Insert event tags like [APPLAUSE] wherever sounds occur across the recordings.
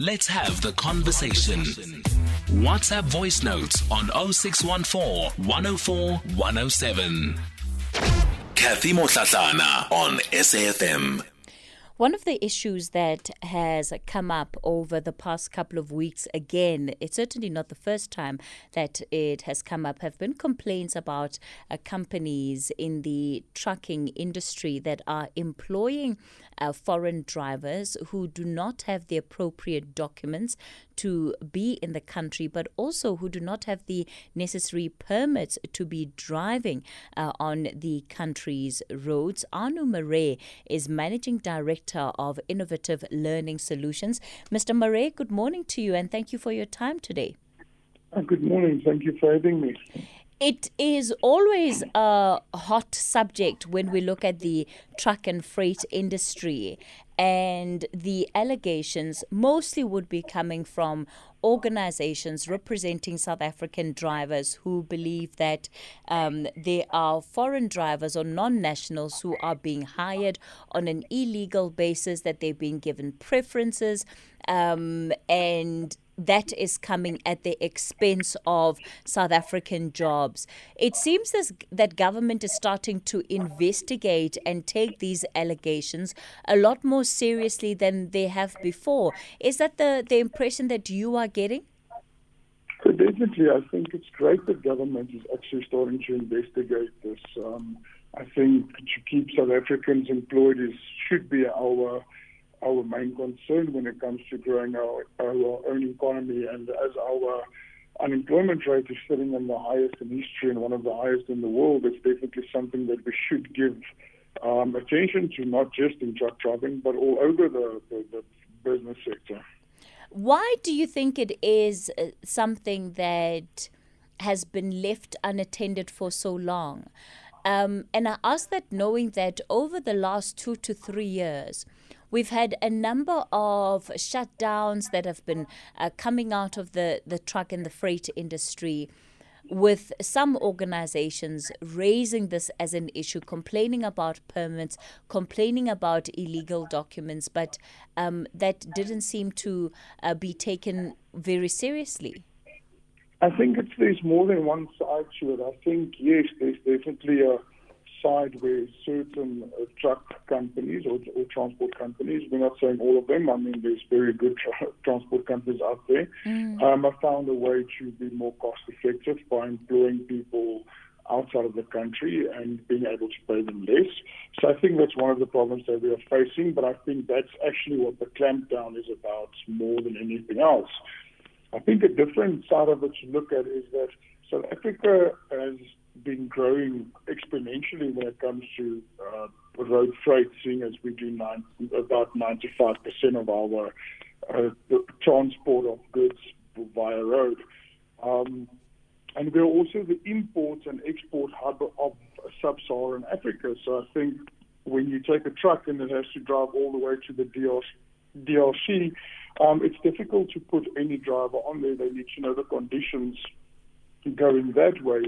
Let's have the conversation. WhatsApp voice notes on 0614 104 107. Cathy Mohlahlana on SAFM. One of the issues that has come up over the past couple of weeks, again, it's certainly not the first time that it has come up, have been complaints about uh, companies in the trucking industry that are employing uh, foreign drivers who do not have the appropriate documents to be in the country, but also who do not have the necessary permits to be driving uh, on the country's roads. Arnoux Maré is Managing Director of Innovative Learning Solutions. Mr. Maré, good morning to you and thank you for your time today. Uh, good morning. Thank you for having me. It is always a hot subject when we look at the truck and freight industry, and the allegations mostly would be coming from organizations representing South African drivers who believe that um, there are foreign drivers or non nationals who are being hired on an illegal basis, that they've been given preferences, um, and that is coming at the expense of South African jobs. It seems as that government is starting to investigate and take these allegations a lot more seriously than they have before. Is that the, the impression that you are getting? So definitely, I think it's great that government is actually starting to investigate this. Um, I think to keep South Africans employed is should be our our main concern when it comes to growing our, our own economy. And as our unemployment rate is sitting in the highest in history and one of the highest in the world, it's definitely something that we should give um, attention to, not just in truck driving, but all over the, the, the business sector. Why do you think it is uh, something that has been left unattended for so long? Um, and I ask that knowing that over the last two to three years, We've had a number of shutdowns that have been uh, coming out of the, the truck and the freight industry with some organizations raising this as an issue, complaining about permits, complaining about illegal documents, but um, that didn't seem to uh, be taken very seriously. I think it's there's more than one side to it. I think yes, there's definitely a side where certain uh, truck companies or, or, transport companies, we're not saying all of them, I mean, there's very good tra- [LAUGHS] transport companies out there, mm. um, have found a way to be more cost effective by employing people outside of the country and being able to pay them less. So I think that's one of the problems that we are facing, but I think that's actually what the clampdown is about more than anything else. I think a different side of it to look at is that South Africa has been growing exponentially when it comes to uh, road freight, seeing as we do nine, about 95% of our uh, transport of goods via road. Um, and we're also the import and export hub of sub-Saharan Africa. So I think when you take a truck and it has to drive all the way to the DRC, um, it's difficult to put any driver on there. They need to know the conditions going that way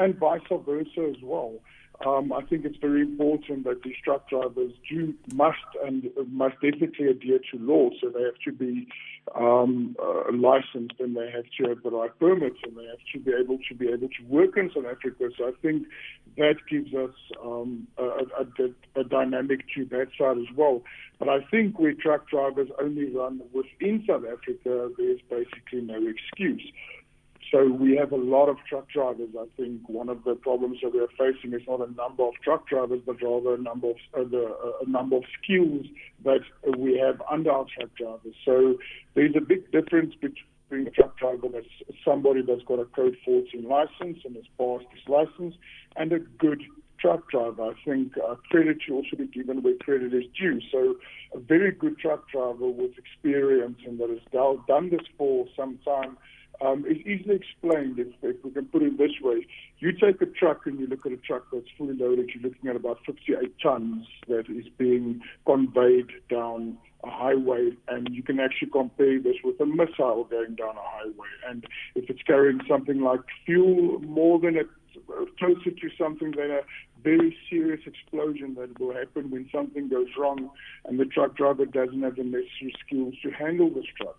and vice versa as well. Um, I think it's very important that these truck drivers do must and must definitely adhere to law. So they have to be um, uh, licensed and they have to have the right permits and they have to be able to be able to work in South Africa. So I think that gives us um, a, a, a dynamic to that side as well. But I think where truck drivers only run within South Africa, there's basically no excuse. So we have a lot of truck drivers. I think one of the problems that we are facing is not a number of truck drivers, but rather a number of uh, the, uh, a number of skills that we have under our truck drivers. So there's a big difference between a truck driver that's somebody that's got a code 14 license and has passed his license, and a good truck driver. I think uh, credit should also be given where credit is due. So a very good truck driver with experience and that has done this for some time um, is easily explained if, if, we can put it this way. You take a truck and you look at a truck that's fully loaded, you're looking at about 58 tons that is being conveyed down a highway, and you can actually compare this with a missile going down a highway. And if it's carrying something like fuel more than a closer to something than a very serious explosion that will happen when something goes wrong and the truck driver doesn't have the necessary skills to handle this truck.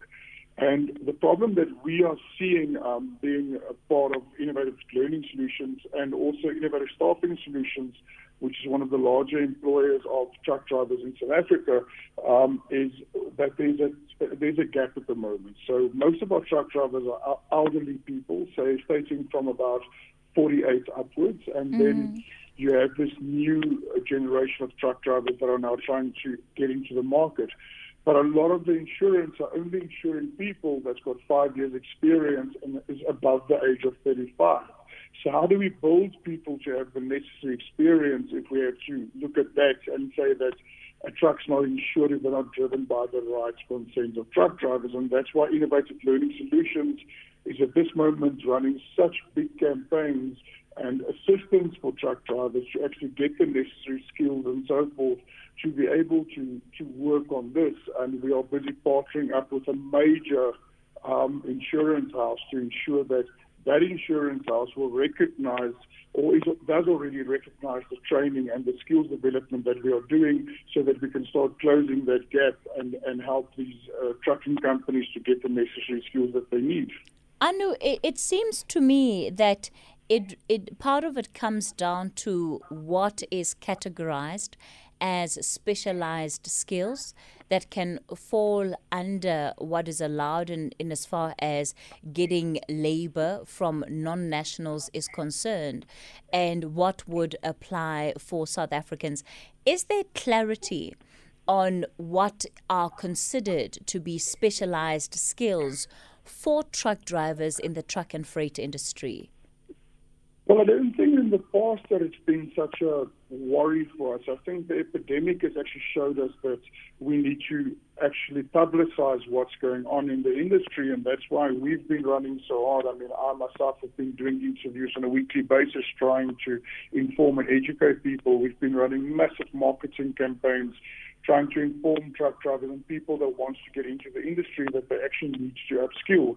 And the problem that we are seeing um, being a part of Innovative Learning Solutions and also Innovative Staffing Solutions, which is one of the larger employers of truck drivers in South Africa, um, is that there's a there's a gap at the moment. So most of our truck drivers are elderly people, say stating from about 48 upwards, and mm-hmm. then you have this new generation of truck drivers that are now trying to get into the market. But a lot of the insurance are only insuring people that's got five years experience and is above the age of 35. So how do we build people to have the necessary experience if we have to look at that and say that a truck's not insured if they're not driven by the right consent of truck drivers? And that's why Innovative Learning Solutions is at this moment running such big campaigns and assistance for truck drivers to actually get the necessary skills and so forth to be able to, to work on this. And we are busy partnering up with a major um, insurance house to ensure that that insurance house will recognize or is, does already recognize the training and the skills development that we are doing so that we can start closing that gap and, and help these uh, trucking companies to get the necessary skills that they need. Arnoux, it, it seems to me that it, it part of it comes down to what is categorized as specialized skills that can fall under what is allowed in, in as far as getting labor from non nationals is concerned and what would apply for South Africans. Is there clarity on what are considered to be specialized skills for truck drivers in the truck and freight industry? Well, I don't think in the past that it's been such a worry for us. I think the epidemic has actually showed us that we need to actually publicize what's going on in the industry, and that's why we've been running so hard. I mean, I myself have been doing interviews on a weekly basis trying to inform and educate people. We've been running massive marketing campaigns trying to inform truck drivers and people that want to get into the industry that they actually need to upskill.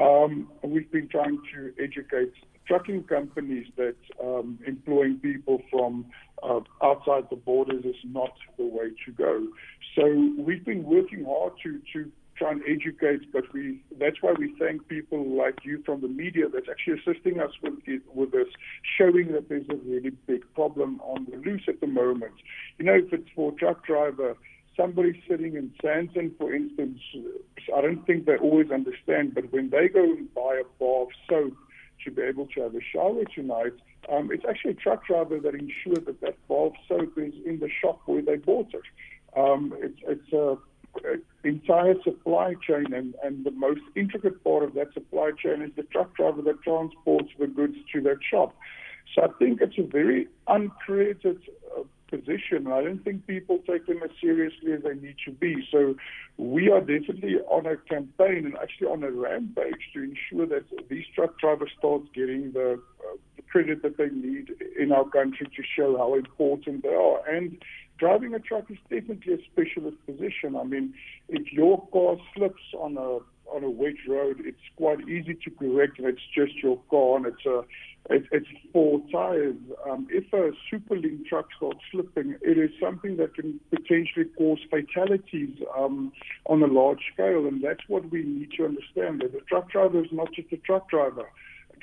Um, we've been trying to educate trucking companies that um, employing people from uh, outside the borders is not the way to go. So we've been working hard to to try and educate, but we that's why we thank people like you from the media that's actually assisting us with it, with this, showing that there's a really big problem on the loose at the moment. You know, if it's for a truck driver, somebody sitting in Sandton, for instance, I don't think they always understand, but when they go and buy a bar of soap to be able to have a shower tonight, um, it's actually a truck driver that ensures that that bar of soap is in the shop where they bought it. Um, it's it's a entire supply chain, and, and the most intricate part of that supply chain is the truck driver that transports the goods to that shop. So I think it's a very uncreated uh, position. I don't think people take them as seriously as they need to be. So we are definitely on a campaign and actually on a rampage to ensure that these truck drivers start getting the, uh, the credit that they need in our country to show how important they are. And driving a truck is definitely a specialist position. I mean, if your car slips on a on a wet road, it's quite easy to correct, and it's just your car, and it's a it, it's four tires. Um, if a superlink truck starts slipping, it is something that can potentially cause fatalities um, on a large scale, and that's what we need to understand. That the truck driver is not just a truck driver.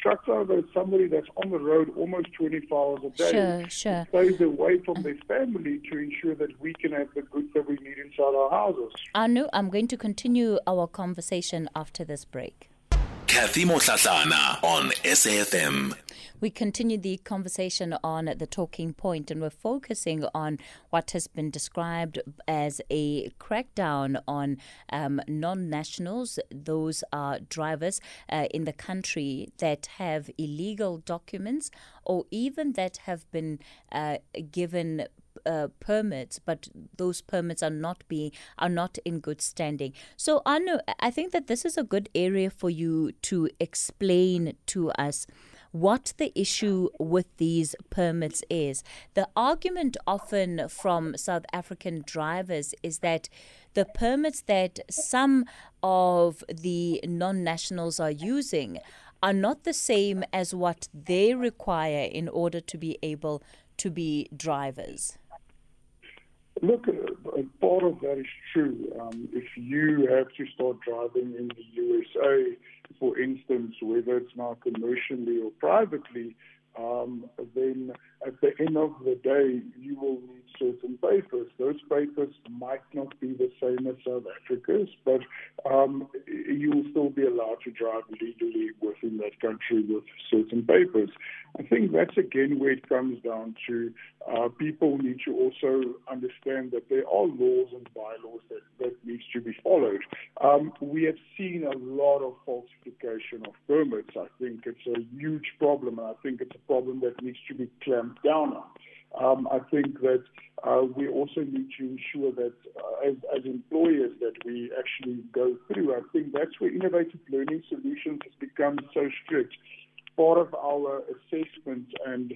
Truck driver is somebody that's on the road almost 24 hours a day. Sure, sure. Stays away from their family to ensure that we can have the goods that we need inside our houses. Arnoux, I'm going to continue our conversation after this break. Cathy Mohlahlana on SAFM. We continue the conversation on the talking point, and we're focusing on what has been described as a crackdown on um, non nationals. Those are drivers uh, in the country that have illegal documents or even that have been uh, given uh, permits, but those permits are not being are not in good standing. So, Arnoux, I think that this is a good area for you to explain to us what the issue with these permits is. The argument often from South African drivers is that the permits that some of the non nationals are using are not the same as what they require in order to be able to be drivers? Look, part of that is true. Um, if you have to start driving in the USA, for instance, whether it's now commercially or privately, um, then at the end of the day, you will need certain papers. Those papers might not be the same as South Africa's, but um, you will still be allowed to drive legally within that country with certain papers. I think that's again where it comes down to uh, people need to also understand that there are laws and bylaws that, that needs to be followed. Um, we have seen a lot of falsification of permits. I think it's a huge problem, and I think it's a problem that needs to be clamped down on. Um, I think that uh, we also need to ensure that uh, as, as employers that we actually go through. I think that's where innovative learning solutions has become so strict part of our assessment and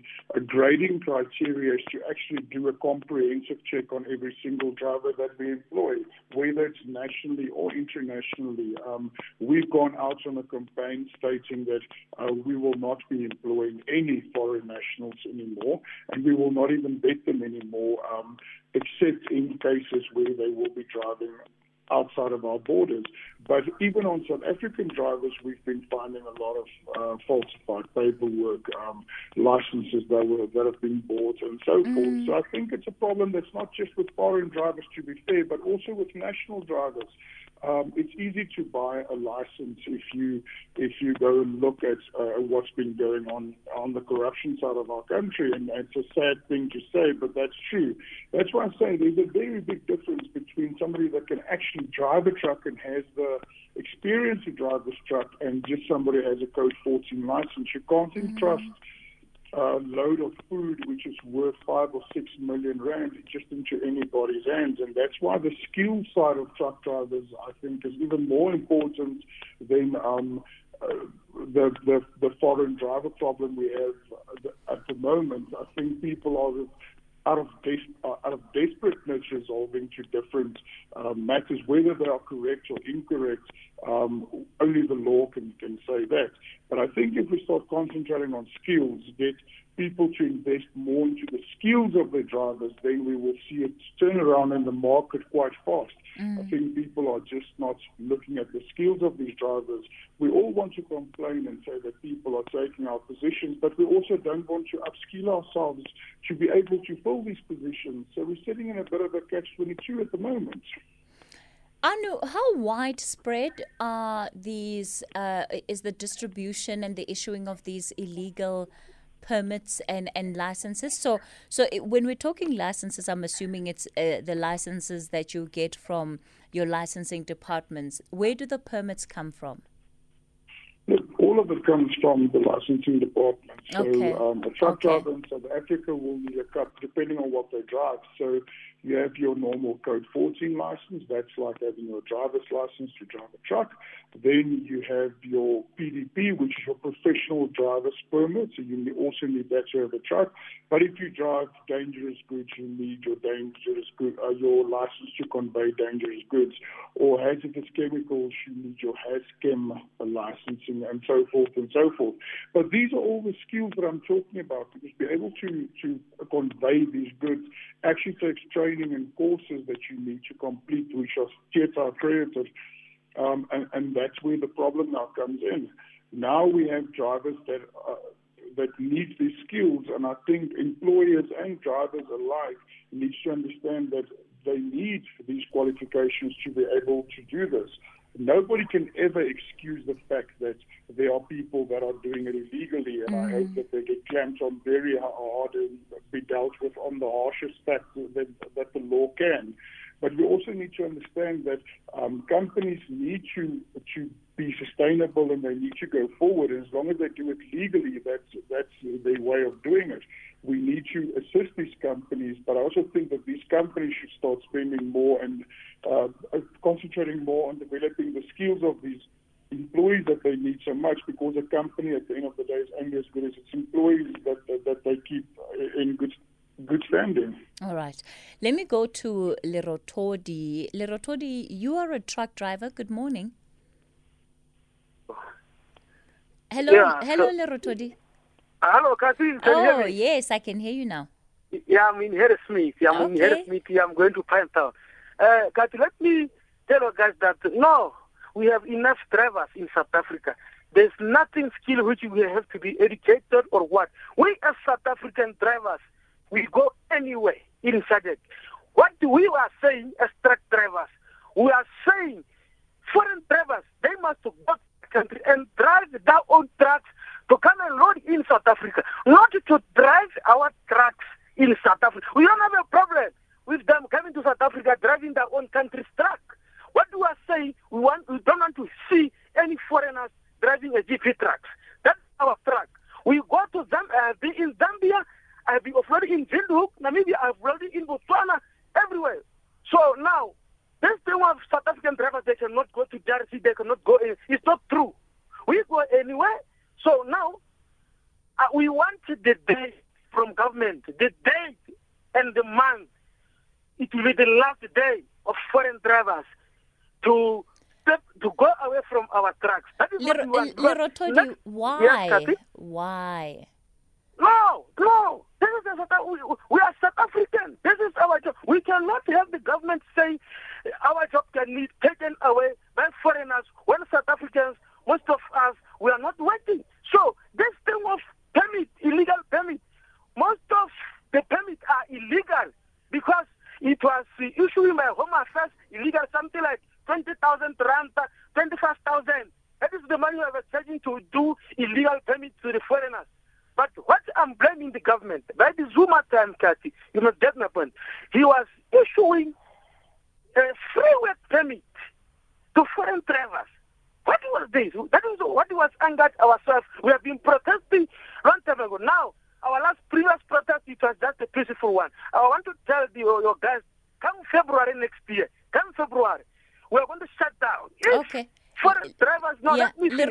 grading criteria is to actually do a comprehensive check on every single driver that we employ, whether it's nationally or internationally. Um, we've gone out on a campaign stating that uh, we will not be employing any foreign nationals anymore, and we will not even vet them anymore, um, except in cases where they will be driving outside of our borders. But even on South African drivers, we've been finding a lot of uh, falsified paperwork, um, licenses that were that have been bought, and so mm. forth. So I think it's a problem that's not just with foreign drivers, to be fair, but also with national drivers. Um, it's easy to buy a license if you if you go and look at uh, what's been going on on the corruption side of our country, and it's a sad thing to say, but that's true. That's why I'm saying there's a very big difference between somebody that can actually drive a truck and has the experience to drive this truck, and just somebody has a Code 14 license. You can't mm-hmm. trust uh, load of food which is worth five or six million rand just into anybody's hands. And that's why the skill side of truck drivers, I think, is even more important than um, uh, the, the the foreign driver problem we have at the moment. I think people are out of des- uh, out of desperateness resolving to different uh, matters, whether they are correct or incorrect. Um, only the law can can say that. But I think if we start concentrating on skills, get people to invest more into the skills of their drivers, then we will see a turnaround in the market quite fast. Mm. I think people are just not looking at the skills of these drivers. We all want to complain and say that people are taking our positions, but we also don't want to upskill ourselves to be able to fill these positions. So we're sitting in a bit of a catch 22 at the moment. Arnoux, how widespread are these? Uh, is the distribution and the issuing of these illegal permits and, and licenses. So, so it, when we're talking licenses, I'm assuming it's uh, the licenses that you get from your licensing departments. Where do the permits come from? Look, all of it comes from the licensing department. So okay. um, a truck okay. driver in South Africa will need a cut depending on what they drive. So you have your normal Code 14 license. That's like having your driver's license to drive a truck. Then you have your PDP, which is your professional driver's permit. So you also need that to have a truck. But if you drive dangerous goods, you need your dangerous good, uh, your license to convey dangerous goods. Or hazardous chemicals, you need your HazChem licensing and so forth and so forth. But these are all the skills that I'm talking about. To be able to, to convey these goods actually takes training and courses that you need to complete, which are STETA accredited. Um, and, and that's where the problem now comes in. Now we have drivers that uh, that need these skills, and I think employers and drivers alike need to understand that they need these qualifications to be able to do this. Nobody can ever excuse the fact that there are people that are doing it illegally, and mm. I hope that they get clamped on very hard and be dealt with on the harshest that, that, that the law can. But we also need to understand that um, companies need to to be sustainable and they need to go forward. As long as they do it legally, that's that's their way of doing it. We need to assist these companies, but I also think that these companies should start spending more and uh, concentrating more on developing the skills of these employees that they need so much because a company at the end of the day is only as good as its employees that, that, that they keep in good good standing. All right. Let me go to Lerotodi. Lerotodi, you are a truck driver. Good morning. Hello, yeah, hello, so, Lerotodi. Hello, Cathy. oh, yes, I can hear you now. Yeah, I'm in Harrismith. I'm in Okay. Harrismith. I'm going to Pinetown. Uh, but let me tell you guys that no, we have enough drivers in South Africa. There's nothing skill which we have to be educated or what. We as South African drivers, we go anywhere in SADC. What we are saying as truck drivers, we are saying foreign drivers, they must go to the country and drive their own trucks to come and load in South Africa, not to drive our trucks in South Africa. We don't have a problem with them coming to South Africa driving their own country's truck. What we are saying, we want, we don't want to see any foreigners driving a GP trucks. That's our truck. We go to Zam- uh, in Zambia, I've been offloading in Windhoek, Namibia, I've loaded in Botswana, everywhere. So now, this thing of South African drivers, they cannot go to DRC, they cannot go in. It's not true. We go anywhere. So now, uh, we want the day from government, the day and the month. It will be the last day of foreign drivers to step, to go away from our trucks. That is what we want. Let- Yes, why? No, no. This is a South, we, are South African. This is our job. We cannot have the government say our job can be taken away by foreigners when South Africans, most of us, we are not working. So this thing of permit, most of the permits are illegal because it was uh, issued by Home Affairs illegal, something like 20,000 rand, 25,000. That is the money we are charging to do illegal permits to the foreigners. But what I'm blaming the government, by the Zuma time, Cathy, you must get my point. He was issuing a free work permit to foreign drivers. What was this? That is what was angered ourselves. We have been protesting long time ago. Now, our last previous protest, it was just a peaceful one. I want to tell the, your, your guys, come February next year, come February, we are going to shut down. If Okay. Foreign drivers, no, yeah, let me finish.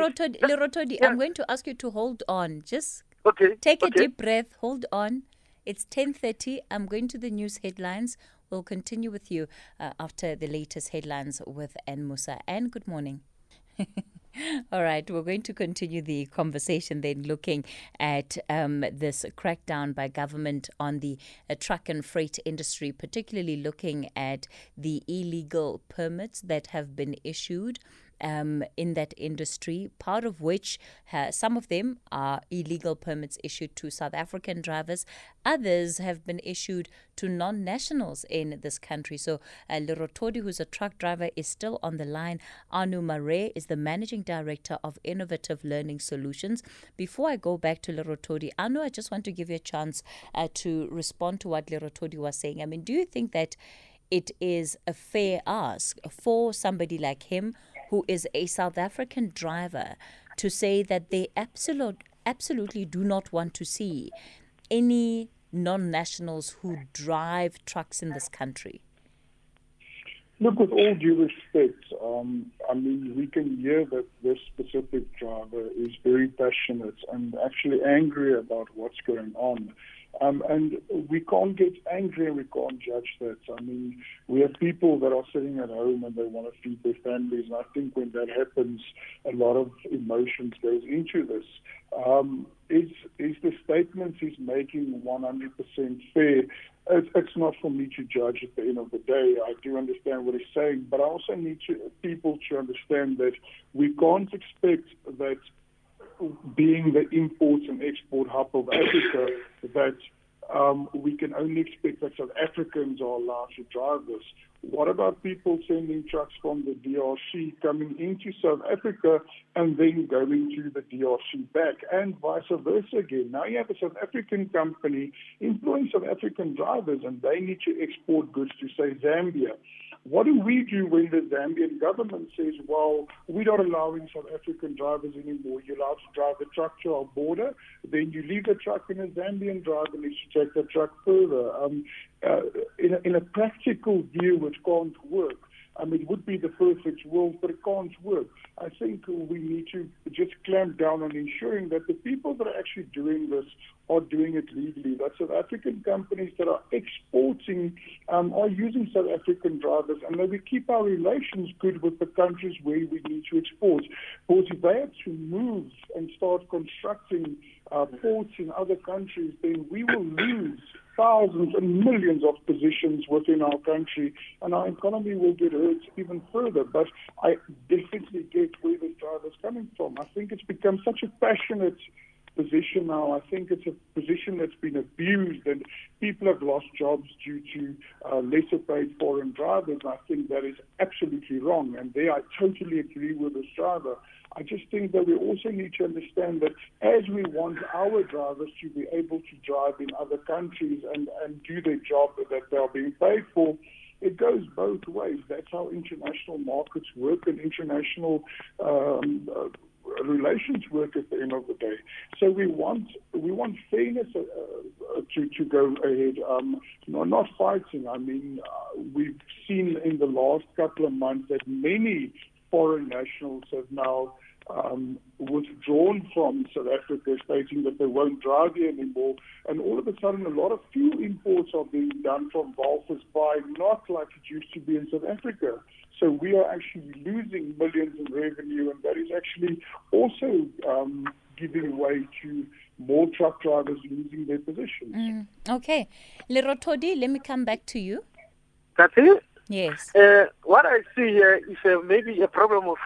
Yeah. I'm going to ask you to hold on. Just Okay. take a deep breath. Hold on. It's 10:30. I'm going to the news headlines. We'll continue with you uh, after the latest headlines with Ann Musa. Ann, good morning. [LAUGHS] All right, we're going to continue the conversation then, looking at um, this crackdown by government on the uh, truck and freight industry, particularly looking at the illegal permits that have been issued um, in that industry, part of which some of them are illegal permits issued to South African drivers, others have been issued to non nationals in this country. So, uh, Lerotodi, who's a truck driver, is still on the line. Arnoux Maré is the managing director of Innovative Learning Solutions. Before I go back to Lerotodi, Arnoux, I just want to give you a chance uh, to respond to what Lerotodi was saying. I mean, do you think that it is a fair ask for somebody like him, who is a South African driver, to say that they absolute, absolutely do not want to see any non nationals who drive trucks in this country? Look, with all due respect, um, I mean, we can hear that this specific driver is very passionate and actually angry about what's going on. Um, and we can't get angry and we can't judge that. I mean, we have people that are sitting at home and they want to feed their families. And I think when that happens, a lot of emotions goes into this. Um, is, is the statements he's making 100% fair? It's, it's not for me to judge at the end of the day. I do understand what he's saying, but I also need to, people to understand that we can't expect that being the import and export hub of Africa, that um, we can only expect that South Africans are allowed to drive this. What about people sending trucks from the DRC coming into South Africa and then going to the DRC back, and vice versa again? Now you have a South African company employing South African drivers, and they need to export goods to, say, Zambia. What do we do when the Zambian government says, well, we're not allowing South African drivers anymore. You're allowed to drive the truck to our border. Then you leave the truck and a Zambian driver needs to take the truck further. Um, uh, in, a, in a practical view, it can't work. Mean, it would be the perfect world, but it can't work. I think we need to just clamp down on ensuring that the people that are actually doing this are doing it legally. That South African companies that are exporting um, are using South African drivers, and that we keep our relations good with the countries where we need to export. Because if they have to move and start constructing uh, ports in other countries, then we will lose thousands and millions of positions within our country, and our economy will get hurt even further. But I definitely get where this driver is coming from. I think it's become such a passionate position now. I think it's a position that's been abused, and people have lost jobs due to uh, lesser paid foreign drivers. I think that is absolutely wrong, and there I totally agree with this driver. I just think that we also need to understand that as we want our drivers to be able to drive in other countries and, and do their job that they are being paid for, it goes both ways. That's how international markets work and international um, uh, relations work at the end of the day. So we want we want fairness uh, uh, to to go ahead. Um, no, not fighting. I mean, uh, we've seen in the last couple of months that many foreign nationals have now um, withdrawn from South Africa, stating that they won't drive here anymore. And all of a sudden, a lot of fuel imports are being done from Walvis Bay not like it used to be in South Africa. So we are actually losing millions in revenue, and that is actually also um, giving way to more truck drivers losing their positions. Mm, okay. Lerotodi, let me come back to you. That's it? Yes. Uh, what I see here is uh, maybe a problem of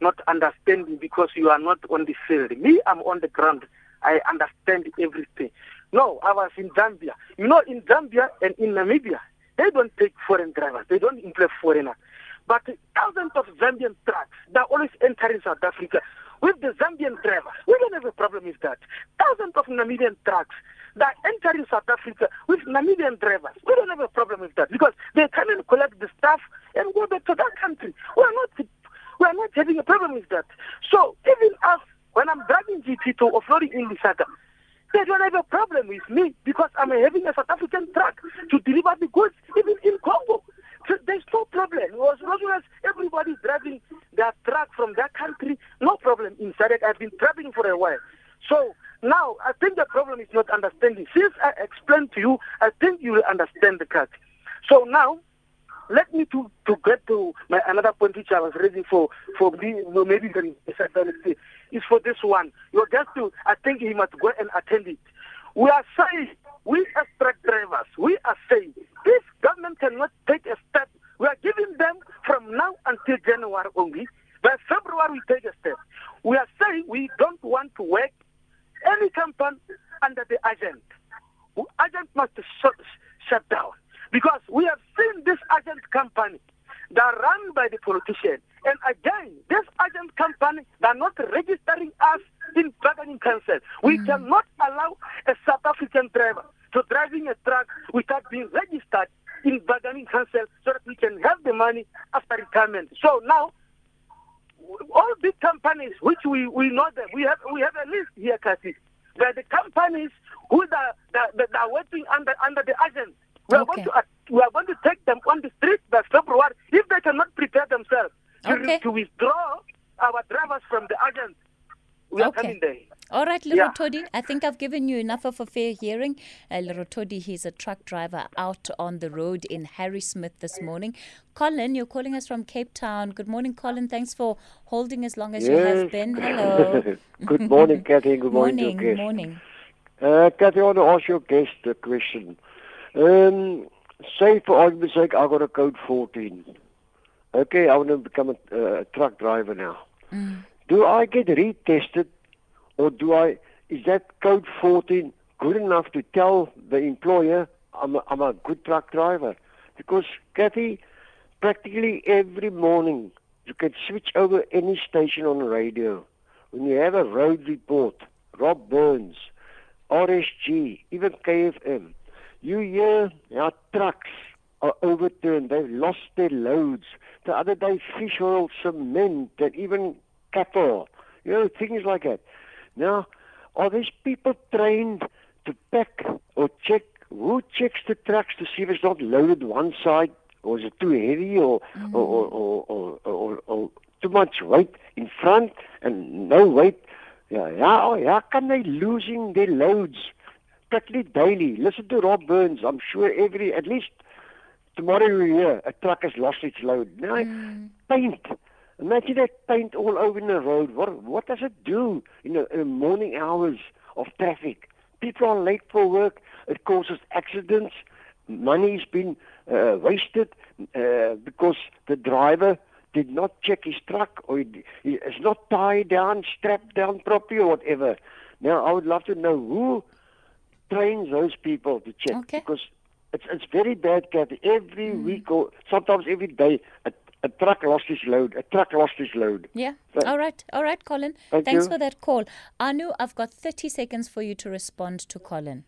not understanding because you are not on the field. Me, I'm on the ground. I understand everything. No, I was in Zambia. You know, in Zambia and in Namibia, they don't take foreign drivers. They don't employ foreigners. But thousands of Zambian trucks, they're always entering South Africa with the Zambian drivers. We don't have a problem with that. Thousands of Namibian trucks that are entering South Africa with Namibian drivers. We don't have a problem with that because they come and collect the stuff and go back to their country. We are not we are not having a problem with that. So even us, when I'm driving GT2 or offloading in Lusaka, they don't have a problem with me because I'm having a South African truck to deliver the goods even in Congo. So there's no problem. As long as everybody is driving their truck from that country, no problem inside it. I've been traveling for a while. So now I think the problem is not understanding. Since I explained to you, I think you will understand the cut. So now let me to to get to my another point which I was raising for for me maybe the is for this one. You're just to I think he must go and attend it. We are saying we as truck drivers, we are saying this government cannot take a step, we are giving them from now until January only. By February we take a step. We are saying we don't want to work any company under the agent. Agent must shut, shut down. Because we have seen this agent company that are run by the politician. And again, this agent company, they're not registering us in bargaining council. We mm. cannot allow a South African driver to driving a truck without being registered in bargaining council so that we can have the money after retirement. So now, all big companies, which we, we know them, we have we have a list here, Cathy, where the companies who are, that, that are working under under the agent we are, okay. going to, uh, we are going to take them on the street by February if they cannot prepare themselves okay. to, to withdraw our drivers from the agents. We are coming there. All right, Little yeah. Toddy, I think I've given you enough of a fair hearing. Uh, Lerotodi, he's a truck driver out on the road in Harrismith this morning. Colin, you're calling us from Cape Town. Good morning, Colin. Thanks for holding as long as yes. you have been. Hello. [LAUGHS] Good morning, Cathy. Good morning. Morning. Good morning. Uh, Cathy, I want to ask your guest a question. Um, say for argument's sake, I got a code 14. Okay, I want to become a, uh, truck driver now. Mm. Do I get retested, or do I? Is that code 14 good enough to tell the employer I'm a, I'm a good truck driver? Because Cathy, practically every morning you can switch over any station on the radio. When you have a road report, Rob Burns, RSG, even KFM, you hear our trucks are overturned. They've lost their loads. The other day, fish oil, cement, and even cattle. You know, things like that. Now, are these people trained to pack or check? Who checks the trucks to see if it's not loaded one side, or is it too heavy, or, mm. or, or, or, or, or, too much weight in front and no weight? Yeah, yeah, how come they losing their loads? Practically daily. Listen to Rob Burns. I'm sure every, at least tomorrow you hear a truck has lost its load. Now, mm. paint. Imagine that paint all over the road. What what does it do in the, in the morning hours of traffic. People are late for work. It causes accidents. Money's been uh, wasted uh, because the driver did not check his truck or he, he is not tied down, strapped down properly or whatever. Now, I would love to know who trains those people to check Okay. because it's it's very bad, Cathy. Every Mm. week or sometimes every day, a, a truck lost his load. A truck lost his load. Yeah. Th- All right. All right, Colin. Thank Thanks you. for that call. Arnoux, I've got 30 seconds for you to respond to Colin.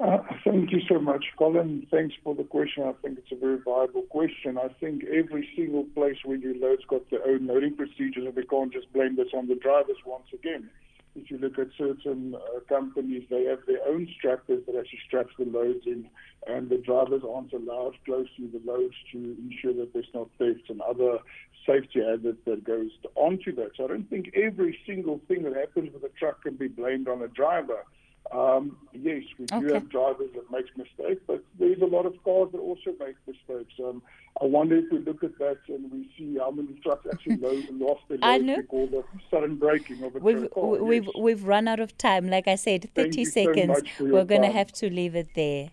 Uh, Thank you so much, Colin. Thanks for the question. I think it's a very viable question. I think every single place where you load's got their own loading procedures, and we can't just blame this on the drivers once again. If you look at certain uh, companies, they have their own strappers that actually straps the loads in, and the drivers aren't allowed close to the loads to ensure that there's not theft and other safety hazards that goes onto that. So I don't think every single thing that happens with a truck can be blamed on a driver. Um, yes, we do have drivers that make mistakes, but there's a lot of cars that also make mistakes. Um, I wonder if we look at that and we see how many trucks actually [LAUGHS] load, lost their know. because of sudden braking of a We've car. we've Yes. we've run out of time. Like I said, 30 you so seconds. your We're going to have to leave it there.